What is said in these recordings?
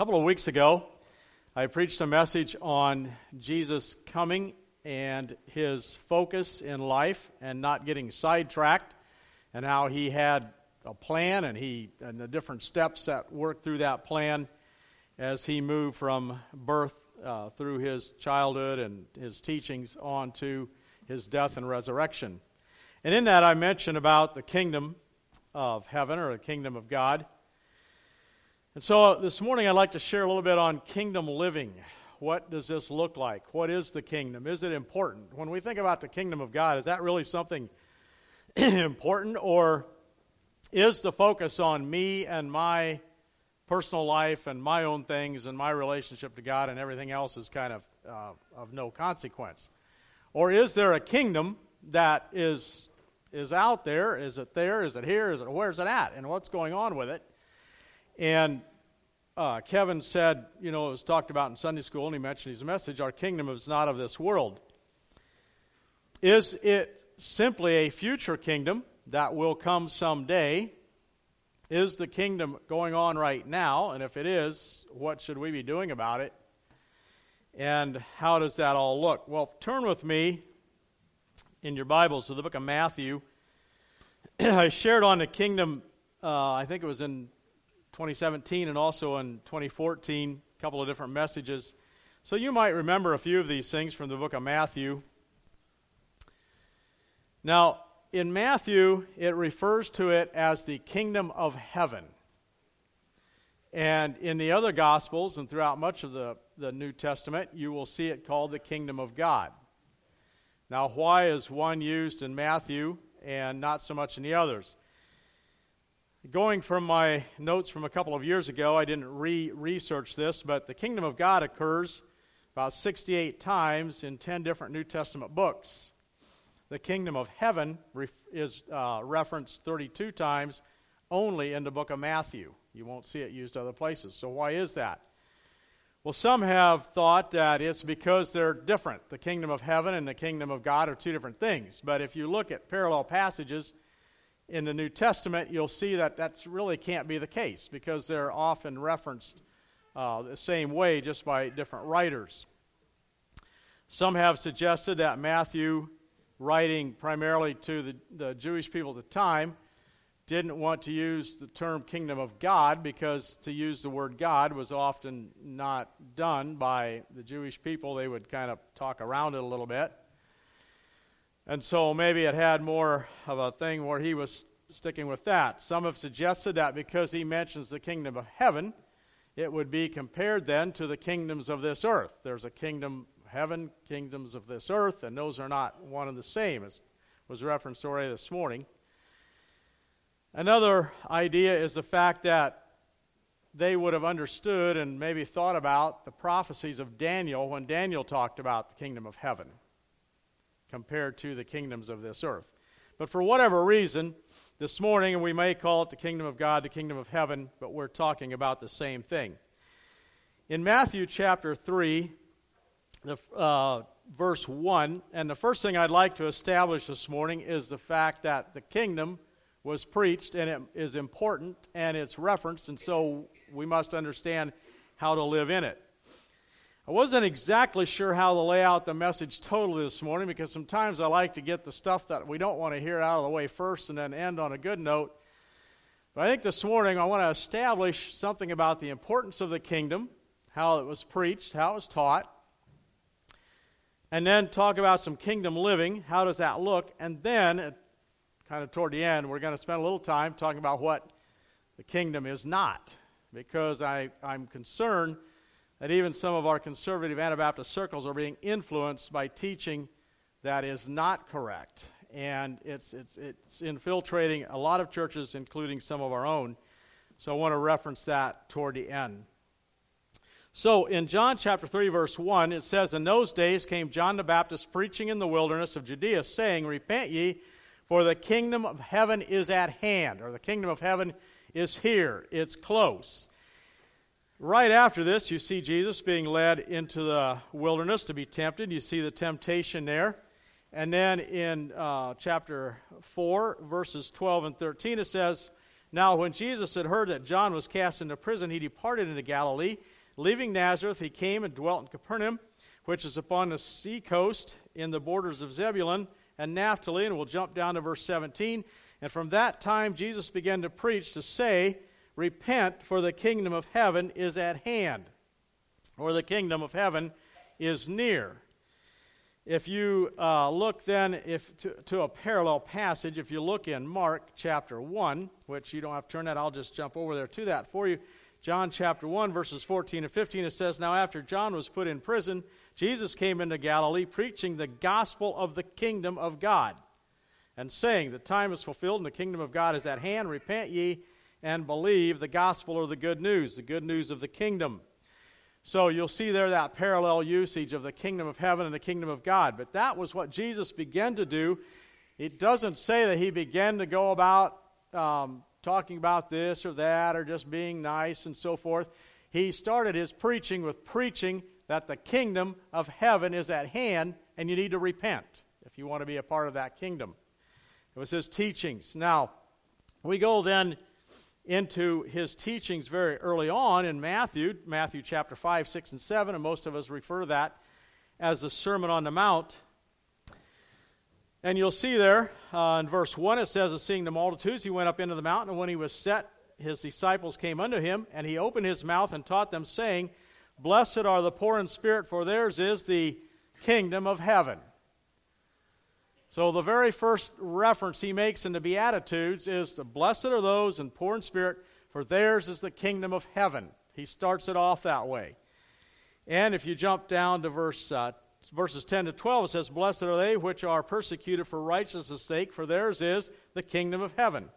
couple of weeks ago, I preached a message on Jesus coming and his focus in life and not getting sidetracked, and how he had a plan and he and the different steps that worked through that plan as he moved from birth uh, through his childhood and his teachings on to his death and resurrection. And in that, I mentioned about the kingdom of heaven or the kingdom of God. And so this morning, I'd like to share a little bit on kingdom living. What does this look like? What is the kingdom? Is it important? When we think about the kingdom of God, is that really something important, or is the focus on me and my personal life and my own things and my relationship to God, and everything else is kind of uh, of no consequence? Or is there a kingdom that is is out there? Is it there? Is it here? Is it where's it at? And what's going on with it? And uh, Kevin said, you know, it was talked about in Sunday school, and he mentioned his message Our kingdom is not of this world. Is it simply a future kingdom that will come someday? Is the kingdom going on right now? And if it is, what should we be doing about it? And how does that all look? Well, turn with me in your Bibles to the book of Matthew. I shared on the kingdom, uh, I think it was in 2017 and also in 2014, a couple of different messages. So you might remember a few of these things from the book of Matthew. Now, in Matthew, it refers to it as the kingdom of heaven. And in the other Gospels and throughout much of the, the New Testament, you will see it called the kingdom of God. Now, why is one used in Matthew and not so much in the others? Going from my notes from a couple of years ago, I didn't re research this, but the kingdom of God occurs about 68 times in 10 different New Testament books. The kingdom of heaven is uh, referenced 32 times only in the book of Matthew. You won't see it used other places. So, why is that? Well, some have thought that it's because they're different. The kingdom of heaven and the kingdom of God are two different things. But if you look at parallel passages, in the New Testament, you'll see that that really can't be the case because they're often referenced uh, the same way just by different writers. Some have suggested that Matthew, writing primarily to the, the Jewish people at the time, didn't want to use the term kingdom of God because to use the word God was often not done by the Jewish people. They would kind of talk around it a little bit. And so maybe it had more of a thing where he was sticking with that. Some have suggested that because he mentions the kingdom of heaven, it would be compared then to the kingdoms of this earth. There's a kingdom heaven, kingdoms of this earth, and those are not one and the same, as was referenced already this morning. Another idea is the fact that they would have understood and maybe thought about the prophecies of Daniel when Daniel talked about the kingdom of heaven compared to the kingdoms of this earth. But for whatever reason, this morning, and we may call it the kingdom of God, the kingdom of heaven, but we're talking about the same thing. In Matthew chapter 3, the, uh, verse 1, and the first thing I'd like to establish this morning is the fact that the kingdom was preached and it is important and it's referenced, and so we must understand how to live in it. I wasn't exactly sure how to lay out the message totally this morning because sometimes I like to get the stuff that we don't want to hear out of the way first and then end on a good note. But I think this morning I want to establish something about the importance of the kingdom, how it was preached, how it was taught, and then talk about some kingdom living. How does that look? And then, kind of toward the end, we're going to spend a little time talking about what the kingdom is not because I, I'm concerned that even some of our conservative Anabaptist circles are being influenced by teaching that is not correct. And it's, it's, it's infiltrating a lot of churches, including some of our own. So I want to reference that toward the end. So in John chapter 3, verse 1, it says, In those days came John the Baptist preaching in the wilderness of Judea, saying, Repent ye, for the kingdom of heaven is at hand, or the kingdom of heaven is here, it's close. Right after this, you see Jesus being led into the wilderness to be tempted. You see the temptation there. And then in uh, chapter 4, verses 12 and 13, it says, Now, when Jesus had heard that John was cast into prison, he departed into Galilee. Leaving Nazareth, he came and dwelt in Capernaum, which is upon the sea coast in the borders of Zebulun and Naphtali. And we'll jump down to verse 17. And from that time, Jesus began to preach to say, Repent, for the kingdom of heaven is at hand, or the kingdom of heaven is near. If you uh, look then if to, to, a parallel passage, if you look in Mark chapter 1, which you don't have to turn that, I'll just jump over there to that for you. John chapter 1, verses 14 and 15, it says, Now after John was put in prison, Jesus came into Galilee preaching the gospel of the kingdom of God, and saying, The time is fulfilled and the kingdom of God is at hand. Repent ye and believe the gospel or the good news, the good news of the kingdom. So you'll see there that parallel usage of the kingdom of heaven and the kingdom of God. But that was what Jesus began to do. It doesn't say that he began to go about um, talking about this or that or just being nice and so forth. He started his preaching with preaching that the kingdom of heaven is at hand and you need to repent if you want to be a part of that kingdom. It was his teachings. Now, we go then into his teachings very early on in Matthew, Matthew chapter 5, 6, and 7, and most of us refer to that as the Sermon on the Mount. And you'll see there uh, in verse 1 it says, "Of seeing the multitudes, he went up into the mountain, and when he was set, his disciples came unto him, and he opened his mouth and taught them, saying, Blessed are the poor in spirit, for theirs is the kingdom of heaven. So, the very first reference he makes in the Beatitudes is blessed are those in poor in spirit, for theirs is the kingdom of heaven. He starts it off that way. And if you jump down to verse, uh, verses 10 to 12, it says, Blessed are they which are persecuted for righteousness' sake, for theirs is the kingdom of heaven.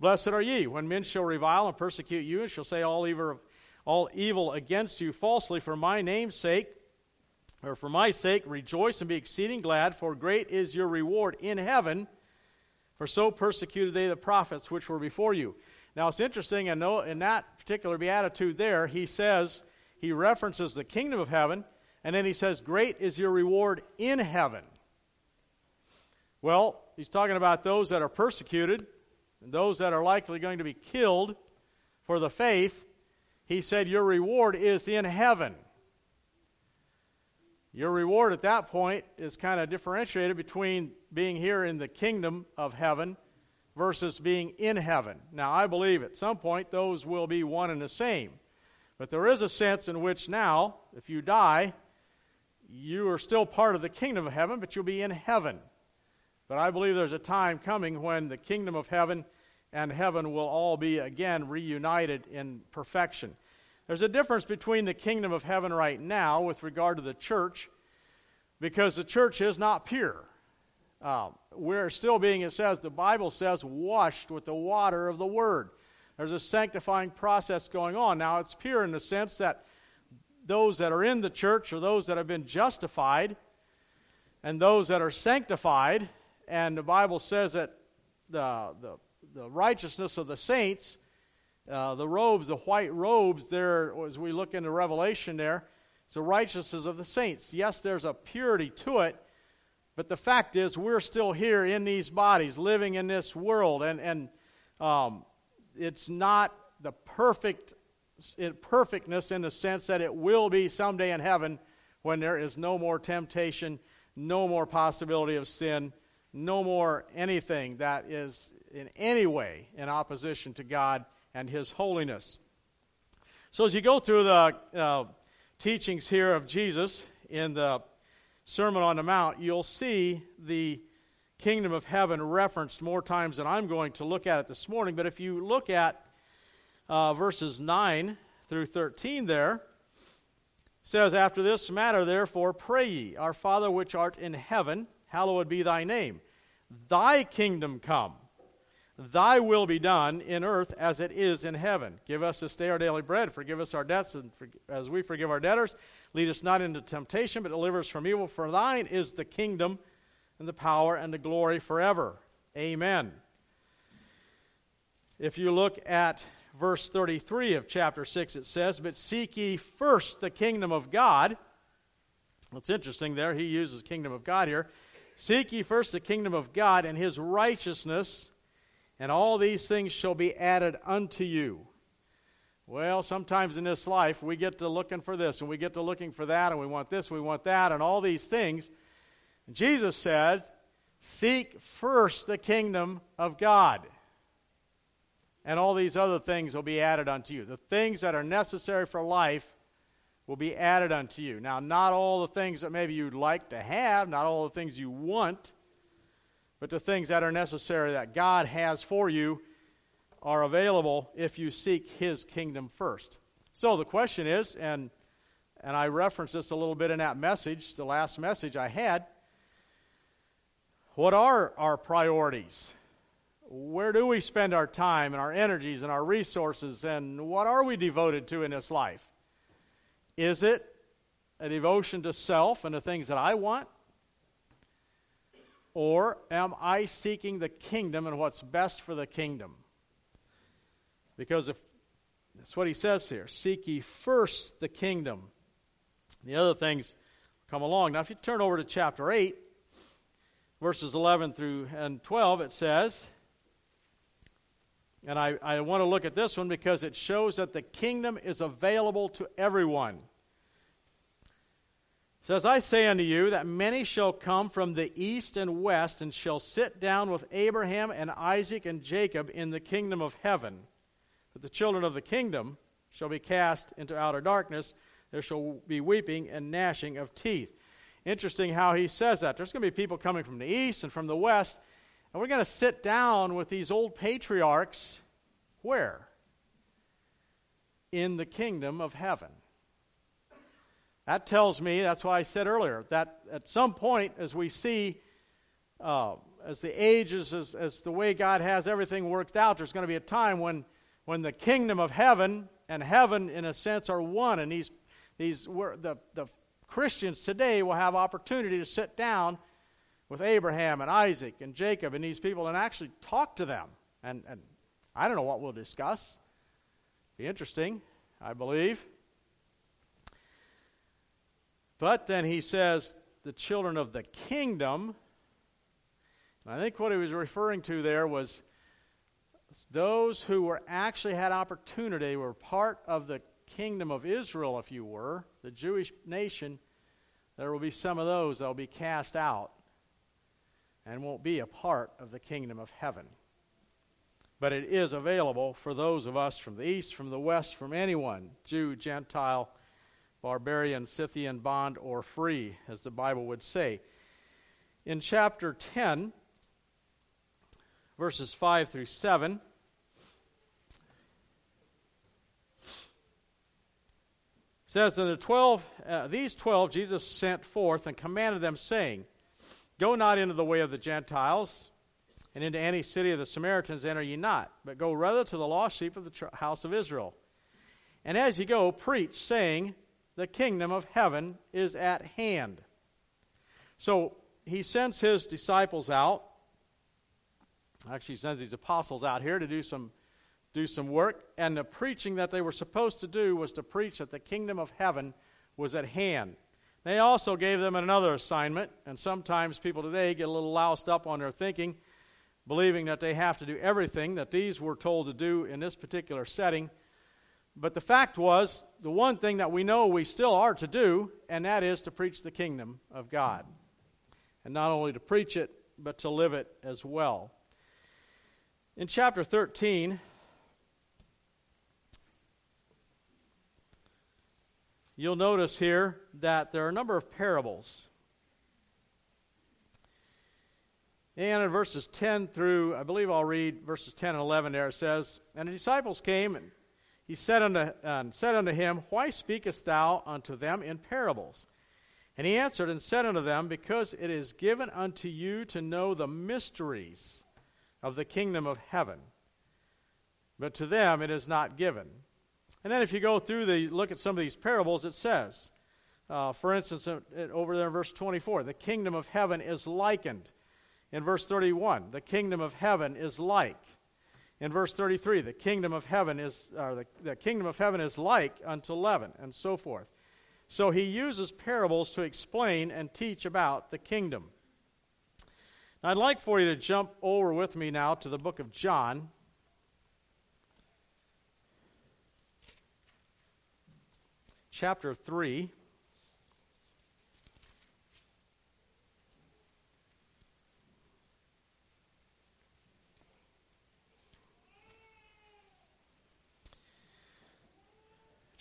Blessed are ye when men shall revile and persecute you, and shall say all evil, all evil against you falsely for my name's sake or for my sake, rejoice and be exceeding glad, for great is your reward in heaven. For so persecuted they the prophets which were before you. Now it's interesting, and in that particular beatitude there, he says, he references the kingdom of heaven, and then he says, Great is your reward in heaven. Well, he's talking about those that are persecuted, and those that are likely going to be killed for the faith. He said, Your reward is in heaven. Your reward at that point is kind of differentiated between being here in the kingdom of heaven versus being in heaven. Now, I believe at some point those will be one and the same. But there is a sense in which now, if you die, you are still part of the kingdom of heaven, but you'll be in heaven. But I believe there's a time coming when the kingdom of heaven and heaven will all be again reunited in perfection. There's a difference between the kingdom of heaven right now with regard to the church because the church is not pure. Um, we're still being, it says, the Bible says, washed with the water of the Word. There's a sanctifying process going on. Now, it's pure in the sense that those that are in the church are those that have been justified and those that are sanctified. And the Bible says that the, the, the righteousness of the saints uh, the robes, the white robes, there, as we look into Revelation there, it's the righteousness of the saints. Yes, there's a purity to it, but the fact is, we're still here in these bodies, living in this world, and, and um, it's not the perfect perfectness in the sense that it will be someday in heaven when there is no more temptation, no more possibility of sin, no more anything that is in any way in opposition to God and His holiness. So, as you go through the uh, teachings here of Jesus in the Sermon on the Mount, you'll see the kingdom of heaven referenced more times than I'm going to look at it this morning. But if you look at uh, verses 9 through 13 there, says, After this matter, therefore, pray ye, Our Father which art in heaven, hallowed be thy name. Thy kingdom come. Thy will be done in earth as it is in heaven. Give us this day our daily bread. Forgive us our debts as we forgive our debtors. Lead us not into temptation, but deliver us from evil. For thine is the kingdom and the power and the glory forever. Amen. If you look at verse 33 of chapter 6, it says, But seek ye first the kingdom of God. It's interesting there, he uses kingdom of God here. Seek ye first the kingdom of God and his righteousness and all these things shall be added unto you. Well, sometimes in this life, we get to looking for this, and we get to looking for that, and we want this, we want that, and all these things. Jesus said, Seek first the kingdom of God, and all these other things will be added unto you. The things that are necessary for life will be added unto you. Now, not all the things that maybe you'd like to have, not all the things you want, but the things that are necessary that God has for you are available if you seek His kingdom first. So the question is, and and I referenced this a little bit in that message, the last message I had. What are our priorities? Where do we spend our time and our energies and our resources, and what are we devoted to in this life? Is it a devotion to self and the things that I want? Or am I seeking the kingdom and what's best for the kingdom? Because if that's what he says here seek ye first the kingdom. The other things come along. Now, if you turn over to chapter 8, verses 11 through and 12, it says, and I, I want to look at this one because it shows that the kingdom is available to everyone. Says, I say unto you that many shall come from the east and west and shall sit down with Abraham and Isaac and Jacob in the kingdom of heaven. But the children of the kingdom shall be cast into outer darkness. There shall be weeping and gnashing of teeth. Interesting how he says that. There's going to be people coming from the east and from the west, and we're going to sit down with these old patriarchs. Where? In the kingdom of heaven. That tells me, that's why I said earlier, that at some point, as we see, uh, as the ages, as, as the way God has everything worked out, there's going to be a time when, when the kingdom of heaven and heaven, in a sense, are one. And these, these the, the Christians today will have opportunity to sit down with Abraham and Isaac and Jacob and these people and actually talk to them. And, and I don't know what we'll discuss. Be interesting, I believe. But then he says, the children of the kingdom. And I think what he was referring to there was those who were actually had opportunity, were part of the kingdom of Israel, if you were, the Jewish nation. There will be some of those that will be cast out and won't be a part of the kingdom of heaven. But it is available for those of us from the east, from the west, from anyone, Jew, Gentile, barbarian, Scythian, bond, or free, as the Bible would say. In chapter 10, verses 5 through 7, says, And the twelve, uh, these twelve Jesus sent forth and commanded them, saying, Go not into the way of the Gentiles, and into any city of the Samaritans enter ye not, but go rather to the lost sheep of the tr- house of Israel. And as ye go, preach, saying, the kingdom of heaven is at hand. So he sends his disciples out. Actually, sends these apostles out here to do some, do some work. And the preaching that they were supposed to do was to preach that the kingdom of heaven was at hand. They also gave them another assignment, and sometimes people today get a little loused up on their thinking, believing that they have to do everything that these were told to do in this particular setting. But the fact was, the one thing that we know we still are to do, and that is to preach the kingdom of God. And not only to preach it, but to live it as well. In chapter 13, you'll notice here that there are a number of parables. And in verses 10 through, I believe I'll read verses 10 and 11 there, it says, And the disciples came and he said unto, uh, said unto him, Why speakest thou unto them in parables? And he answered and said unto them, Because it is given unto you to know the mysteries of the kingdom of heaven, but to them it is not given. And then if you go through the look at some of these parables, it says, uh, for instance, uh, over there in verse 24, the kingdom of heaven is likened. In verse 31, the kingdom of heaven is like. In verse 33, the kingdom of heaven is, or the, the kingdom of heaven is like unto leaven, and so forth. So he uses parables to explain and teach about the kingdom. now I'd like for you to jump over with me now to the book of John. Chapter 3.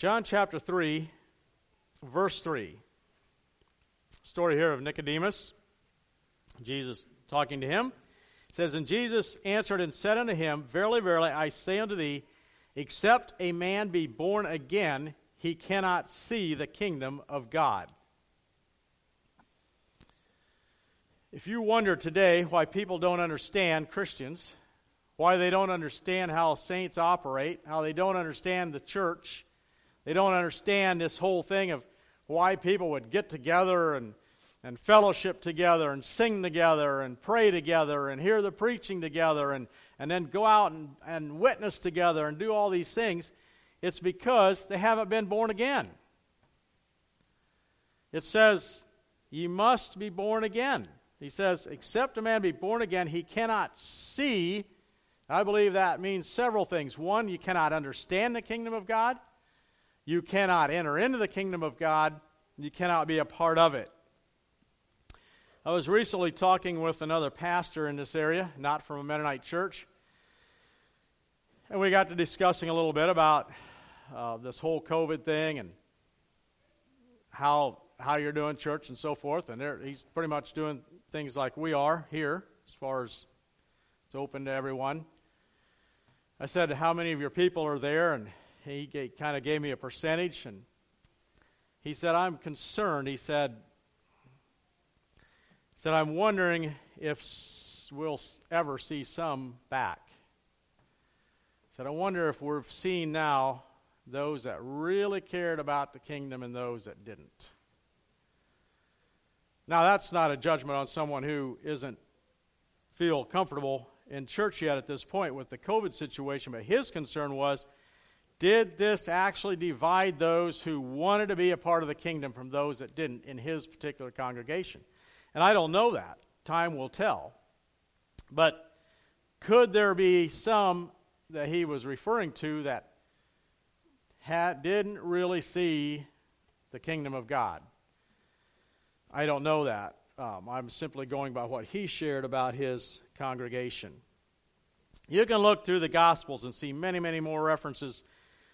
John chapter 3, verse 3. Story here of Nicodemus. Jesus talking to him. It says, And Jesus answered and said unto him, Verily, verily, I say unto thee, except a man be born again, he cannot see the kingdom of God. If you wonder today why people don't understand Christians, why they don't understand how saints operate, how they don't understand the church, they don't understand this whole thing of why people would get together and, and fellowship together and sing together and pray together and hear the preaching together and, and then go out and, and witness together and do all these things. It's because they haven't been born again. It says, Ye must be born again. He says, Except a man be born again, he cannot see. I believe that means several things. One, you cannot understand the kingdom of God. You cannot enter into the kingdom of God. You cannot be a part of it. I was recently talking with another pastor in this area, not from a Mennonite church. And we got to discussing a little bit about uh, this whole COVID thing and how how you're doing church and so forth. And he's pretty much doing things like we are here, as far as it's open to everyone. I said, "How many of your people are there?" And he kind of gave me a percentage, and he said, I'm concerned. He said, said I'm wondering if we'll ever see some back. He said, I wonder if we're seeing now those that really cared about the kingdom and those that didn't. Now, that's not a judgment on someone who isn't feel comfortable in church yet at this point with the COVID situation, but his concern was did this actually divide those who wanted to be a part of the kingdom from those that didn't in his particular congregation? And I don't know that. Time will tell. But could there be some that he was referring to that had, didn't really see the kingdom of God? I don't know that. Um, I'm simply going by what he shared about his congregation. You can look through the Gospels and see many, many more references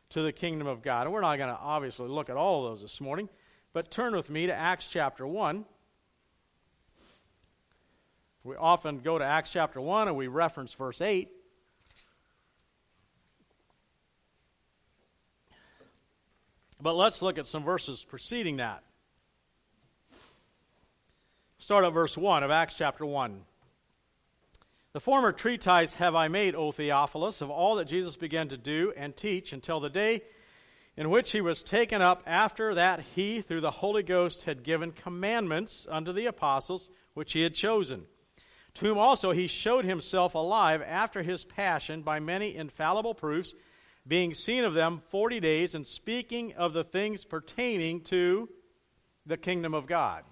to the kingdom of God. And we're not going to obviously look at all of those this morning, but turn with me to Acts chapter 1. We often go to Acts chapter 1 and we reference verse 8. But let's look at some verses preceding that. Start at verse 1 of Acts chapter 1. The former treatise have I made, O Theophilus, of all that Jesus began to do and teach until the day in which he was taken up, after that he, through the Holy Ghost, had given commandments unto the apostles which he had chosen, to whom also he showed himself alive after his passion by many infallible proofs, being seen of them forty days, and speaking of the things pertaining to the kingdom of God.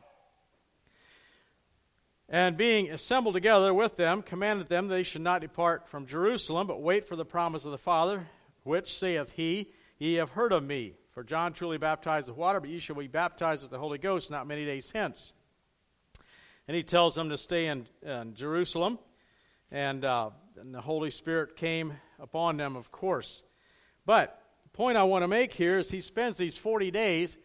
And being assembled together with them, commanded them they should not depart from Jerusalem, but wait for the promise of the Father, which saith he, Ye have heard of me. For John truly baptized with water, but ye shall be baptized with the Holy Ghost not many days hence. And he tells them to stay in, in Jerusalem. And, uh, and the Holy Spirit came upon them, of course. But the point I want to make here is he spends these 40 days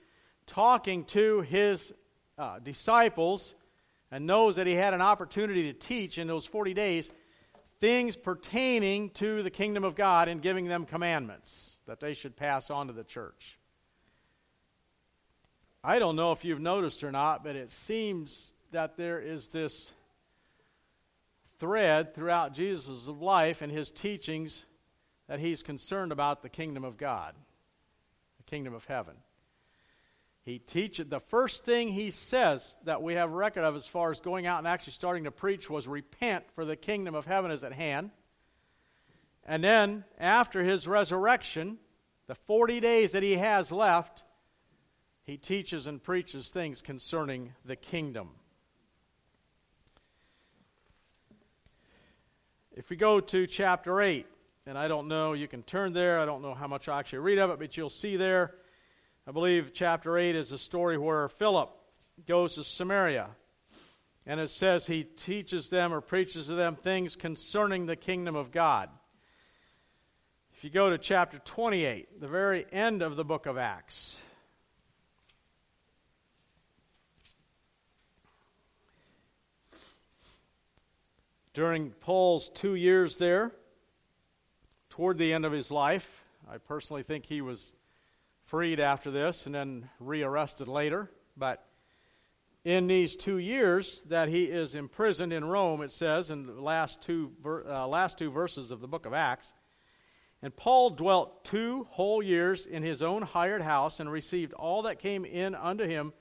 talking to his uh, disciples and knows that he had an opportunity to teach in those 40 days things pertaining to the kingdom of God and giving them commandments that they should pass on to the church. I don't know if you've noticed or not, but it seems that there is this thread throughout Jesus' life and his teachings that he's concerned about the kingdom of God, the kingdom of heaven. He teaches, the first thing he says that we have record of as far as going out and actually starting to preach was repent, for the kingdom of heaven is at hand. And then, after his resurrection, the 40 days that he has left, he teaches and preaches things concerning the kingdom. If we go to chapter 8, and I don't know, you can turn there. I don't know how much I actually read of it, but you'll see there. I believe chapter 8 is a story where Philip goes to Samaria. And it says he teaches them or preaches to them things concerning the kingdom of God. If you go to chapter 28, the very end of the book of Acts, during Paul's two years there, toward the end of his life, I personally think he was freed after this and then rearrested later. But in these two years that he is imprisoned in Rome, it says in the last two, uh, last two verses of the book of Acts, and Paul dwelt two whole years in his own hired house and received all that came in unto him,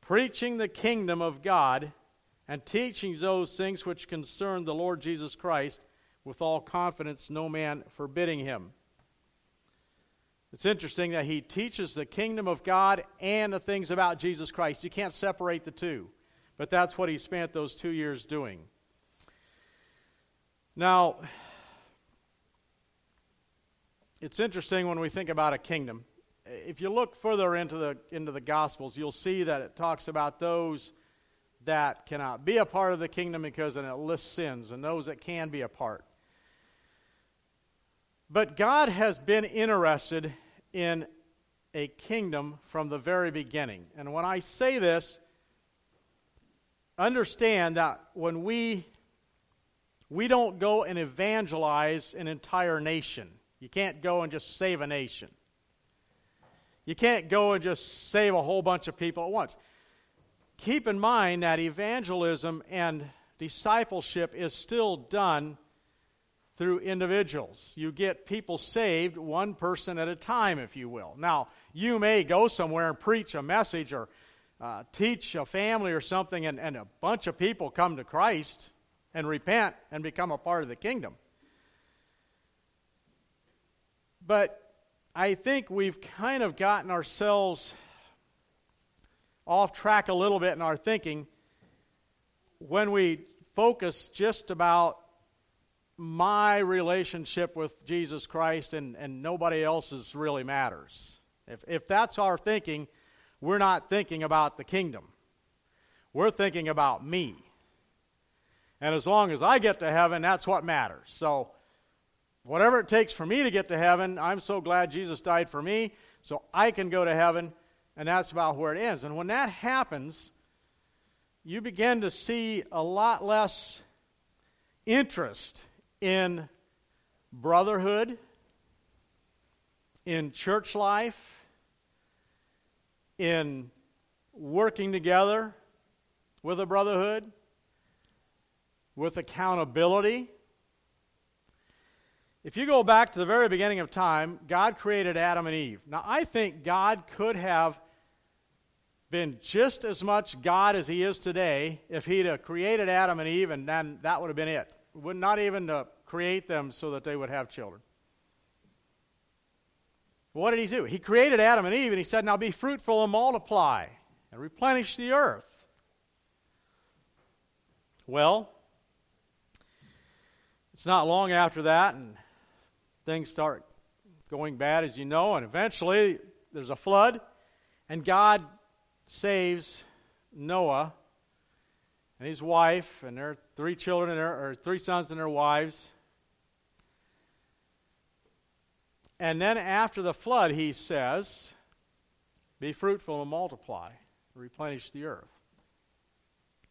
preaching the kingdom of God and teaching those things which concern the Lord Jesus Christ with all confidence, no man forbidding him. It's interesting that he teaches the kingdom of God and the things about Jesus Christ. You can't separate the two, but that's what he spent those two years doing. Now, it's interesting when we think about a kingdom. If you look further into the, into the Gospels, you'll see that it talks about those that cannot be a part of the kingdom because it lists sins, and those that can be a part. But God has been interested in a kingdom from the very beginning. And when I say this, understand that when we we don't go and evangelize an entire nation. You can't go and just save a nation. You can't go and just save a whole bunch of people at once. Keep in mind that evangelism and discipleship is still done through individuals. You get people saved one person at a time, if you will. Now, you may go somewhere and preach a message or uh, teach a family or something, and, and a bunch of people come to Christ and repent and become a part of the kingdom. But I think we've kind of gotten ourselves off track a little bit in our thinking when we focus just about my relationship with Jesus Christ and, and nobody else's really matters. If, if that's our thinking, we're not thinking about the kingdom. We're thinking about me. And as long as I get to heaven, that's what matters. So Whatever it takes for me to get to heaven, I'm so glad Jesus died for me so I can go to heaven, and that's about where it ends. And when that happens, you begin to see a lot less interest in brotherhood, in church life, in working together with a brotherhood, with accountability if you go back to the very beginning of time, God created Adam and Eve. Now, I think God could have been just as much God as he is today if he'd have created Adam and Eve, and then that would have been it. Would not even to create them so that they would have children. What did he do? He created Adam and Eve, and he said, Now be fruitful and multiply and replenish the earth. Well, it's not long after that, and things start going bad, as you know, and eventually there's a flood, and God saves Noah and his wife and their three children and their, or three sons and their wives. And then after the flood, he says, Be fruitful and multiply, replenish the earth.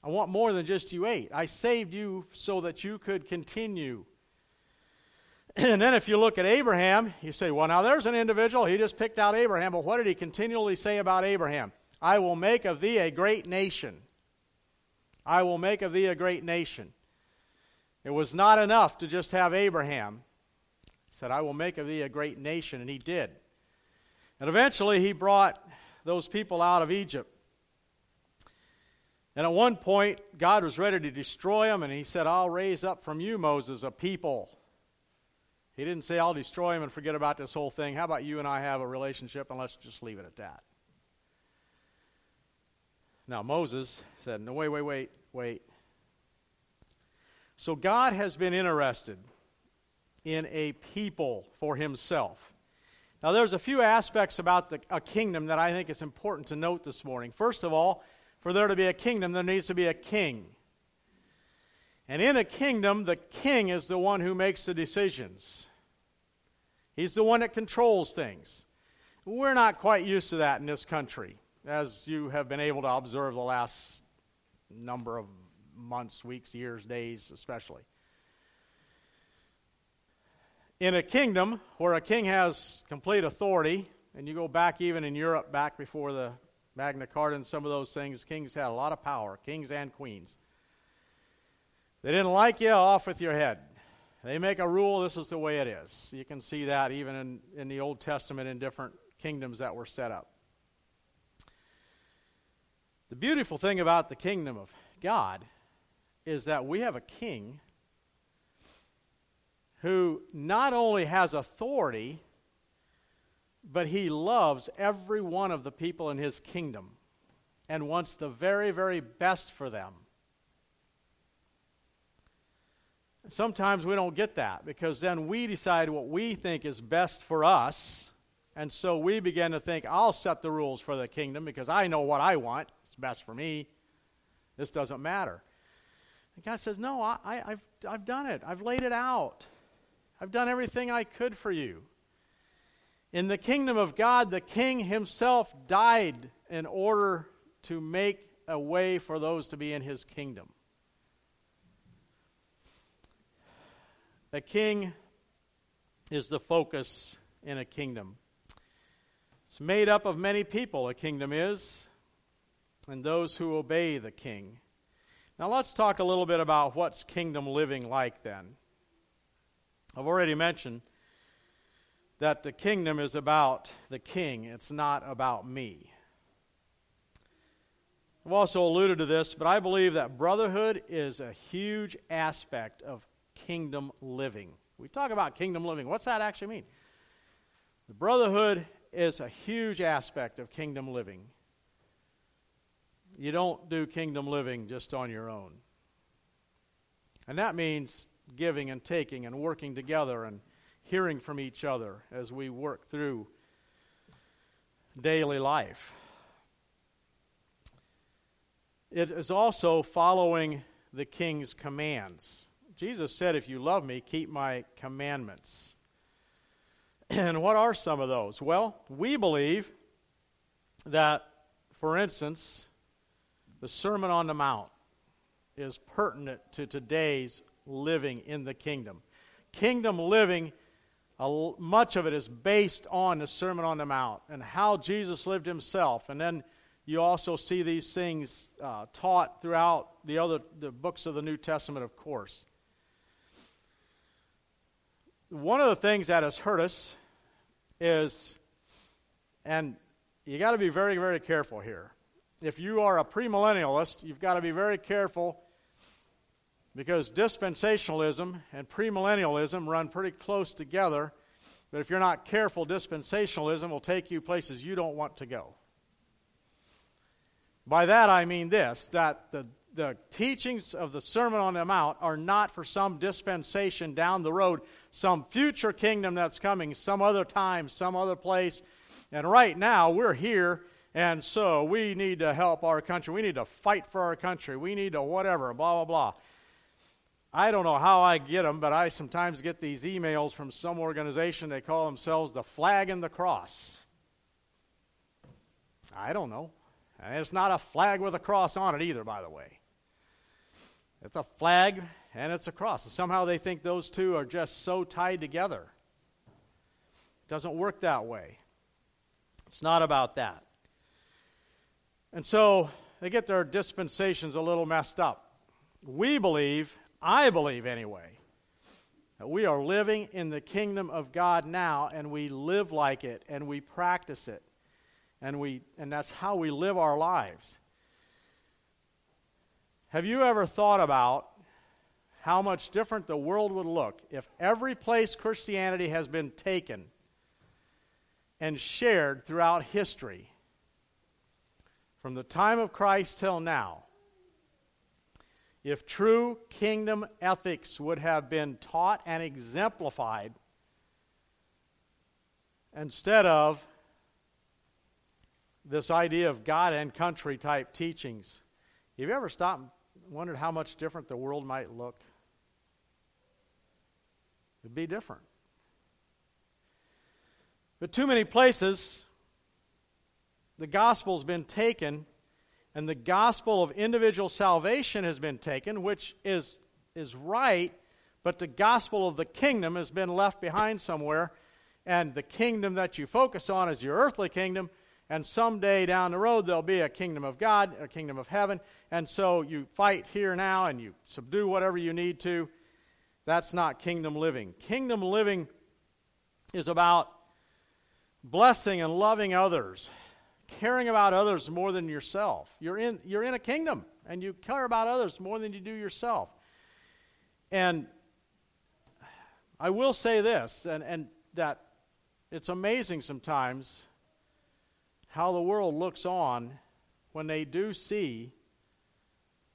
I want more than just you eight. I saved you so that you could continue and then if you look at Abraham, you say, well, now there's an individual. He just picked out Abraham, but what did he continually say about Abraham? I will make of thee a great nation. I will make of thee a great nation. It was not enough to just have Abraham. He said, I will make of thee a great nation, and he did. And eventually he brought those people out of Egypt. And at one point, God was ready to destroy them, and he said, I'll raise up from you, Moses, a people he didn't say, I'll destroy him and forget about this whole thing. How about you and I have a relationship and let's just leave it at that? Now, Moses said, No, wait, wait, wait, wait. So God has been interested in a people for himself. Now, there's a few aspects about the, a kingdom that I think is important to note this morning. First of all, for there to be a kingdom, there needs to be a king. And in a kingdom, the king is the one who makes the decisions. He's the one that controls things. We're not quite used to that in this country, as you have been able to observe the last number of months, weeks, years, days, especially. In a kingdom where a king has complete authority, and you go back even in Europe, back before the Magna Carta and some of those things, kings had a lot of power, kings and queens. They didn't like you, off with your head. They make a rule, this is the way it is. You can see that even in, in the Old Testament in different kingdoms that were set up. The beautiful thing about the kingdom of God is that we have a king who not only has authority, but he loves every one of the people in his kingdom and wants the very, very best for them. Sometimes we don't get that because then we decide what we think is best for us. And so we begin to think, I'll set the rules for the kingdom because I know what I want. It's best for me. This doesn't matter. And God says, No, I, have I've done it. I've laid it out. I've done everything I could for you. In the kingdom of God, the king himself died in order to make a way for those to be in his kingdom. A king is the focus in a kingdom. It's made up of many people, a kingdom is, and those who obey the king. Now let's talk a little bit about what's kingdom living like then. I've already mentioned that the kingdom is about the king, it's not about me. I've also alluded to this, but I believe that brotherhood is a huge aspect of kingdom living. We talk about kingdom living. What's that actually mean? The brotherhood is a huge aspect of kingdom living. You don't do kingdom living just on your own. And that means giving and taking and working together and hearing from each other as we work through daily life. It is also following the king's commands. Jesus said, If you love me, keep my commandments. And what are some of those? Well, we believe that, for instance, the Sermon on the Mount is pertinent to today's living in the kingdom. Kingdom living, much of it is based on the Sermon on the Mount and how Jesus lived himself. And then you also see these things uh, taught throughout the other the books of the New Testament, of course. One of the things that has hurt us is, and you got to be very, very careful here if you are a premillennialist, you've got to be very careful because dispensationalism and premillennialism run pretty close together. But if you're not careful, dispensationalism will take you places you don't want to go. By that I mean this that the, the teachings of the Sermon on the Mount are not for some dispensation down the road, some future kingdom that's coming, some other time, some other place. And right now, we're here and so we need to help our country. We need to fight for our country. We need to whatever, blah, blah, blah. I don't know how I get them, but I sometimes get these emails from some organization. They call themselves the flag and the cross. I don't know. And it's not a flag with a cross on it either, by the way. It's a flag and it's a cross. And somehow they think those two are just so tied together. It doesn't work that way. It's not about that. And so they get their dispensations a little messed up. We believe, I believe anyway, that we are living in the kingdom of God now and we live like it and we practice it. And we and that's how we live our lives. Have you ever thought about how much different the world would look if every place Christianity has been taken and shared throughout history from the time of Christ till now, if true kingdom ethics would have been taught and exemplified instead of this idea of God and country type teachings. Have you ever stopped and wondered how much different the world might look? It'd be different. But too many places, the gospel's been taken, and the gospel of individual salvation has been taken, which is, is right, but the gospel of the kingdom has been left behind somewhere, and the kingdom that you focus on is your earthly kingdom, and someday down the road there'll be a kingdom of God, a kingdom of heaven, and so you fight here now and you subdue whatever you need to. That's not kingdom living. Kingdom living is about blessing and loving others, caring about others more than yourself. You're in, you're in a kingdom, and you care about others more than you do yourself. And I will say this, and, and that it's amazing sometimes how the world looks on when they do see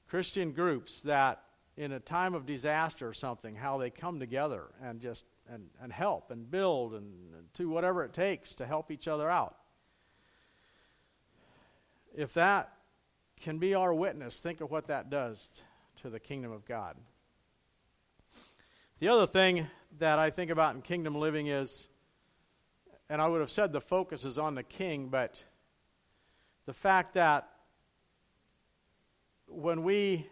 Christian groups that in a time of disaster or something, how they come together and just and, and help and build and, do whatever it takes to help each other out. If that can be our witness, think of what that does t- to the kingdom of God. The other thing that I think about in kingdom living is, and I would have said the focus is on the king, but the fact that when we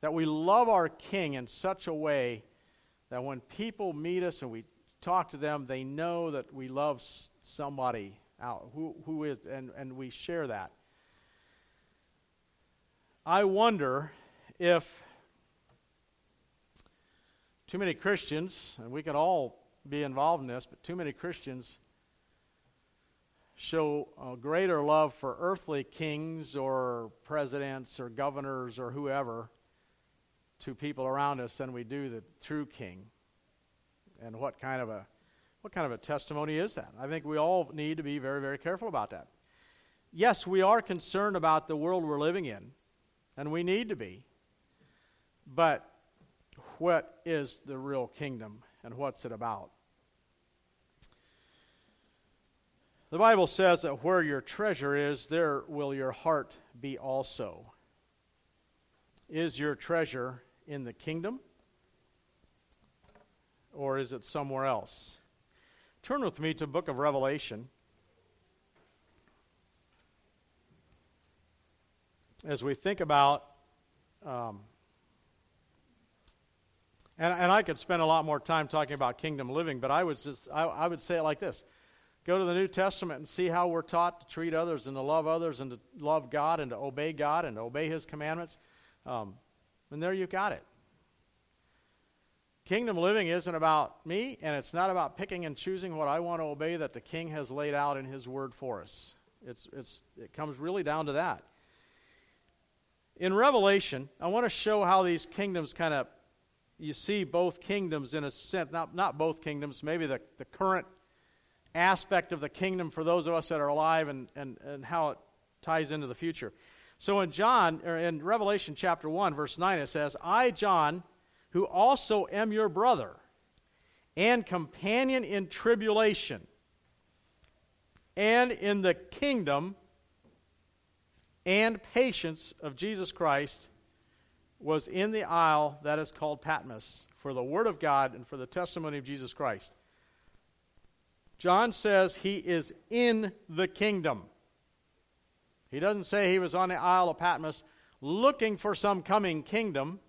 that we love our king in such a way that when people meet us and we talk to them, they know that we love somebody out who, who is, and, and we share that. I wonder if too many Christians, and we can all be involved in this, but too many Christians show a greater love for earthly kings or presidents or governors or whoever to people around us than we do the true king. And what kind of a what kind of a testimony is that? I think we all need to be very, very careful about that. Yes, we are concerned about the world we're living in, and we need to be. But what is the real kingdom and what's it about? The Bible says that where your treasure is, there will your heart be also. Is your treasure in the kingdom? Or is it somewhere else? Turn with me to the book of Revelation. As we think about, um, and, and I could spend a lot more time talking about kingdom living, but I would just I, I would say it like this: Go to the New Testament and see how we're taught to treat others and to love others and to love God and to obey God and to obey His commandments. Um, and there you've got it. Kingdom living isn't about me, and it's not about picking and choosing what I want to obey that the King has laid out in His Word for us. It's, it's, it comes really down to that. In Revelation, I want to show how these kingdoms kind of, you see both kingdoms in a sense, not, not both kingdoms, maybe the, the current aspect of the kingdom for those of us that are alive and, and, and how it ties into the future. So in John, or in Revelation chapter 1, verse 9, it says, I, John, who also am your brother and companion in tribulation and in the kingdom and patience of Jesus Christ, was in the isle that is called Patmos for the word of God and for the testimony of Jesus Christ. John says he is in the kingdom. He doesn't say he was on the Isle of Patmos looking for some coming kingdom.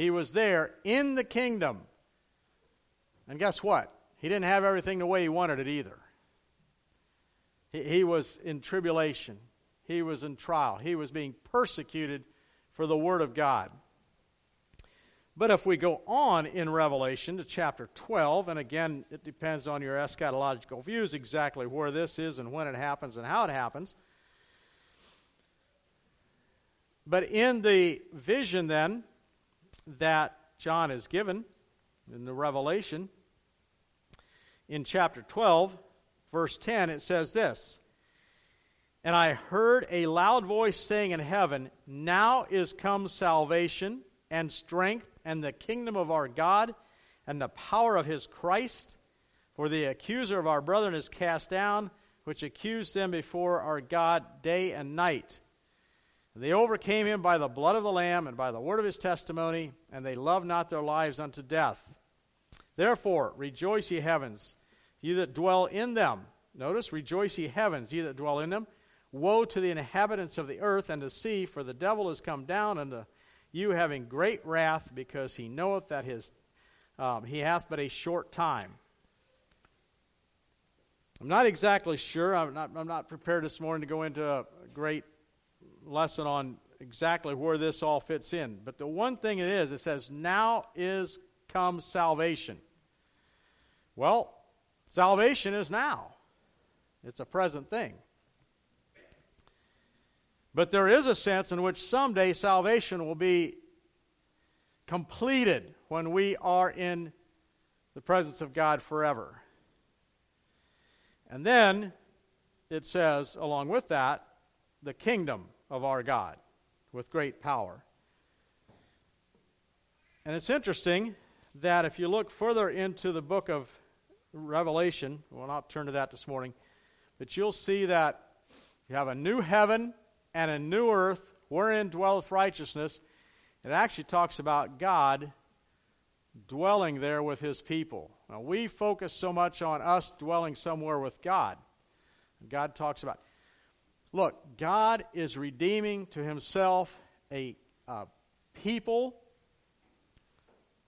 He was there in the kingdom. And guess what? He didn't have everything the way he wanted it either. He, he was in tribulation, he was in trial, he was being persecuted for the Word of God. But if we go on in Revelation to chapter 12, and again, it depends on your eschatological views exactly where this is and when it happens and how it happens. But in the vision, then, that John is given in the Revelation, in chapter 12, verse 10, it says this And I heard a loud voice saying in heaven, Now is come salvation and strength and the kingdom of our God and the power of his Christ. For the accuser of our brethren is cast down, which accused them before our God day and night. They overcame him by the blood of the Lamb and by the word of his testimony, and they loved not their lives unto death. Therefore, rejoice, ye heavens, ye that dwell in them. Notice, rejoice, ye heavens, ye that dwell in them. Woe to the inhabitants of the earth and the sea, for the devil is come down unto you having great wrath, because he knoweth that his um, he hath but a short time. I'm not exactly sure. I'm not, I'm not prepared this morning to go into a great lesson on exactly where this all fits in. But the one thing it is, it says, Now is come salvation. Well, salvation is now, it's a present thing. But there is a sense in which someday salvation will be completed when we are in the presence of God forever. And then it says, along with that, the kingdom of our God with great power. And it's interesting that if you look further into the book of Revelation, we'll not turn to that this morning, but you'll see that you have a new heaven and a new earth wherein dwelleth righteousness. It actually talks about God dwelling there with his people. Now, we focus so much on us dwelling somewhere with God. God talks about, look, God is redeeming to himself a uh, people,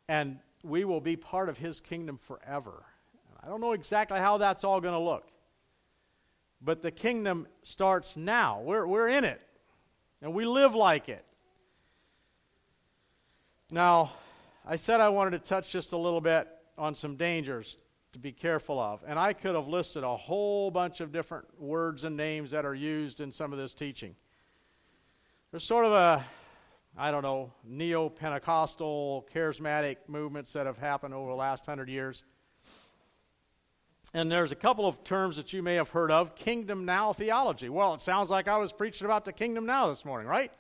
and we will be part of his kingdom forever. I don't know exactly how that's all going to look. But the kingdom starts now. We're, we're in it, and we live like it. Now, I said I wanted to touch just a little bit on some dangers to be careful of. And I could have listed a whole bunch of different words and names that are used in some of this teaching. There's sort of a, I don't know, neo Pentecostal charismatic movements that have happened over the last hundred years. And there's a couple of terms that you may have heard of kingdom now theology. Well, it sounds like I was preaching about the kingdom now this morning, right?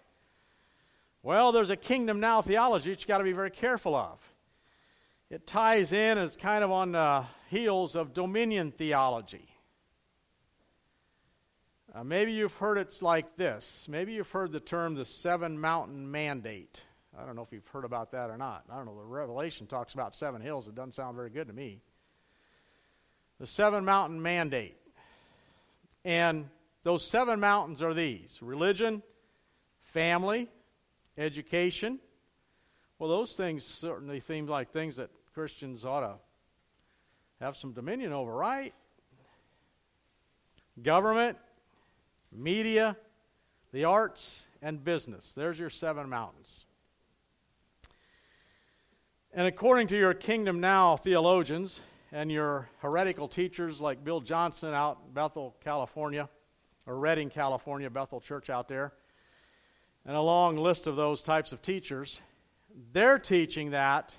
Well, there's a kingdom now theology that you've got to be very careful of. It ties in, it's kind of on the heels of dominion theology. Uh, maybe you've heard it's like this. Maybe you've heard the term the seven mountain mandate. I don't know if you've heard about that or not. I don't know. The Revelation talks about seven hills. It doesn't sound very good to me the seven mountain mandate. And those seven mountains are these religion, family, education. Well, those things certainly seem like things that Christians ought to have some dominion over, right? Government, media, the arts, and business. There's your seven mountains. And according to your Kingdom Now theologians, and your heretical teachers like Bill Johnson out in Bethel, California, or Redding, California, Bethel Church out there, and a long list of those types of teachers, they're teaching that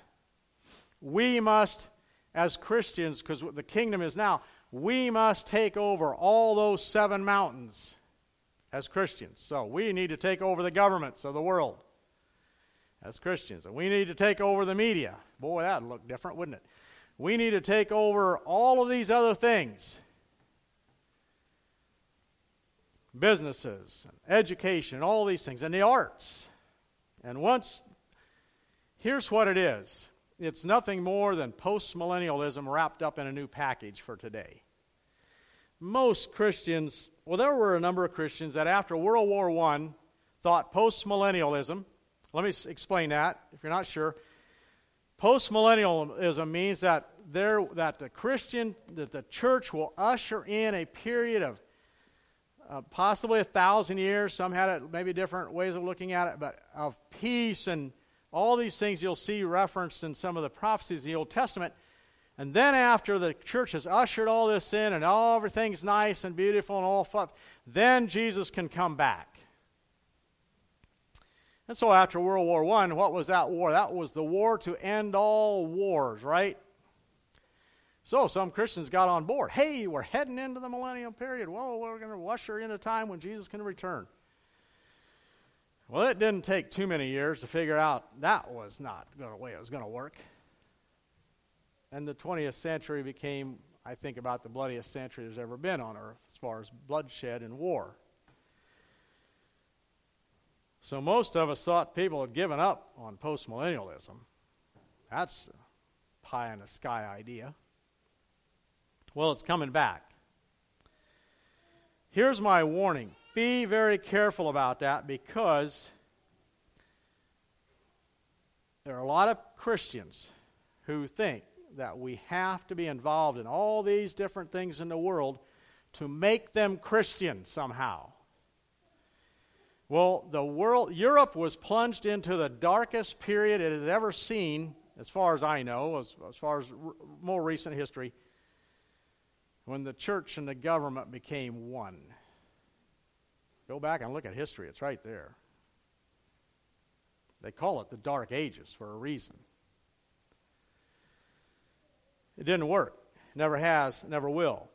we must, as Christians, because the kingdom is now, we must take over all those seven mountains as Christians. So we need to take over the governments of the world as Christians. And we need to take over the media. Boy, that'd look different, wouldn't it? We need to take over all of these other things businesses, education, all these things, and the arts. And once, here's what it is it's nothing more than postmillennialism wrapped up in a new package for today. Most Christians, well, there were a number of Christians that after World War I thought postmillennialism, let me explain that if you're not sure. Postmillennialism means that there that the Christian that the church will usher in a period of uh, possibly a thousand years. Some had it maybe different ways of looking at it, but of peace and all these things you'll see referenced in some of the prophecies in the Old Testament. And then after the church has ushered all this in and all everything's nice and beautiful and all fun, then Jesus can come back. And so after World War I, what was that war? That was the war to end all wars, right? So some Christians got on board. Hey, we're heading into the millennial period. Whoa, we're going to usher in a time when Jesus can return. Well, it didn't take too many years to figure out that was not the way it was going to work. And the 20th century became, I think, about the bloodiest century there's ever been on earth as far as bloodshed and war. So most of us thought people had given up on postmillennialism. That's a pie in the sky idea. Well, it's coming back. Here's my warning be very careful about that because there are a lot of Christians who think that we have to be involved in all these different things in the world to make them Christian somehow. Well, the world, Europe was plunged into the darkest period it has ever seen, as far as I know, as, as far as r- more recent history, when the church and the government became one. Go back and look at history, it's right there. They call it the Dark Ages for a reason. It didn't work, never has, never will.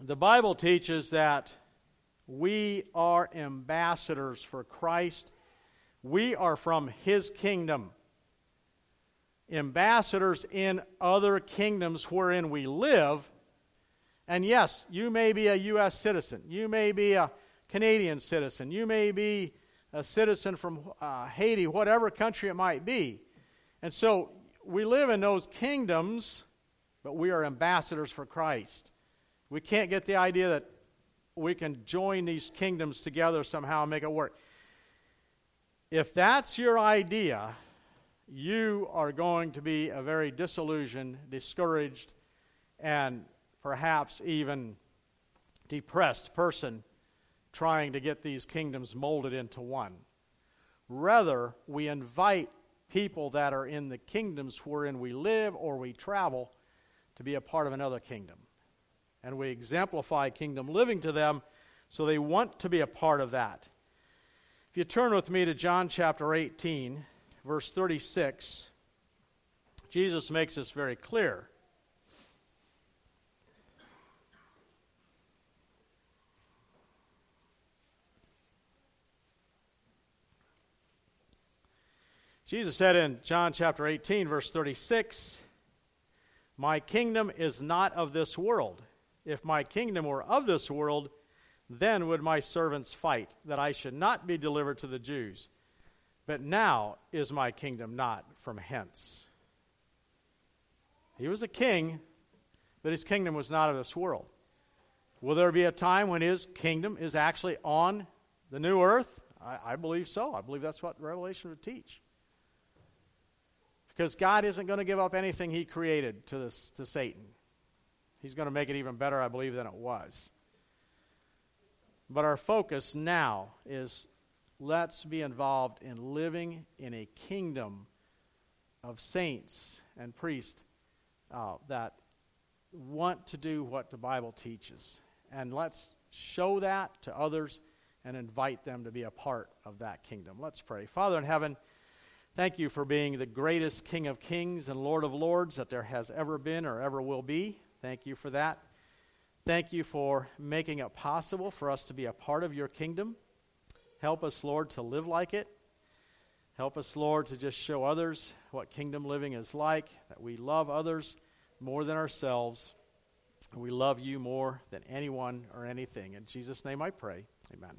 The Bible teaches that we are ambassadors for Christ. We are from His kingdom. Ambassadors in other kingdoms wherein we live. And yes, you may be a U.S. citizen. You may be a Canadian citizen. You may be a citizen from uh, Haiti, whatever country it might be. And so we live in those kingdoms, but we are ambassadors for Christ. We can't get the idea that we can join these kingdoms together somehow and make it work. If that's your idea, you are going to be a very disillusioned, discouraged, and perhaps even depressed person trying to get these kingdoms molded into one. Rather, we invite people that are in the kingdoms wherein we live or we travel to be a part of another kingdom and we exemplify kingdom living to them so they want to be a part of that. If you turn with me to John chapter 18, verse 36, Jesus makes this very clear. Jesus said in John chapter 18, verse 36, My kingdom is not of this world. If my kingdom were of this world, then would my servants fight, that I should not be delivered to the Jews. But now is my kingdom not from hence. He was a king, but his kingdom was not of this world. Will there be a time when his kingdom is actually on the new earth? I, I believe so. I believe that's what Revelation would teach. Because God isn't going to give up anything he created to, this, to Satan. He's going to make it even better, I believe, than it was. But our focus now is let's be involved in living in a kingdom of saints and priests uh, that want to do what the Bible teaches. And let's show that to others and invite them to be a part of that kingdom. Let's pray. Father in heaven, thank you for being the greatest King of kings and Lord of lords that there has ever been or ever will be. Thank you for that. Thank you for making it possible for us to be a part of your kingdom. Help us, Lord, to live like it. Help us, Lord, to just show others what kingdom living is like, that we love others more than ourselves. We love you more than anyone or anything. In Jesus' name I pray. Amen.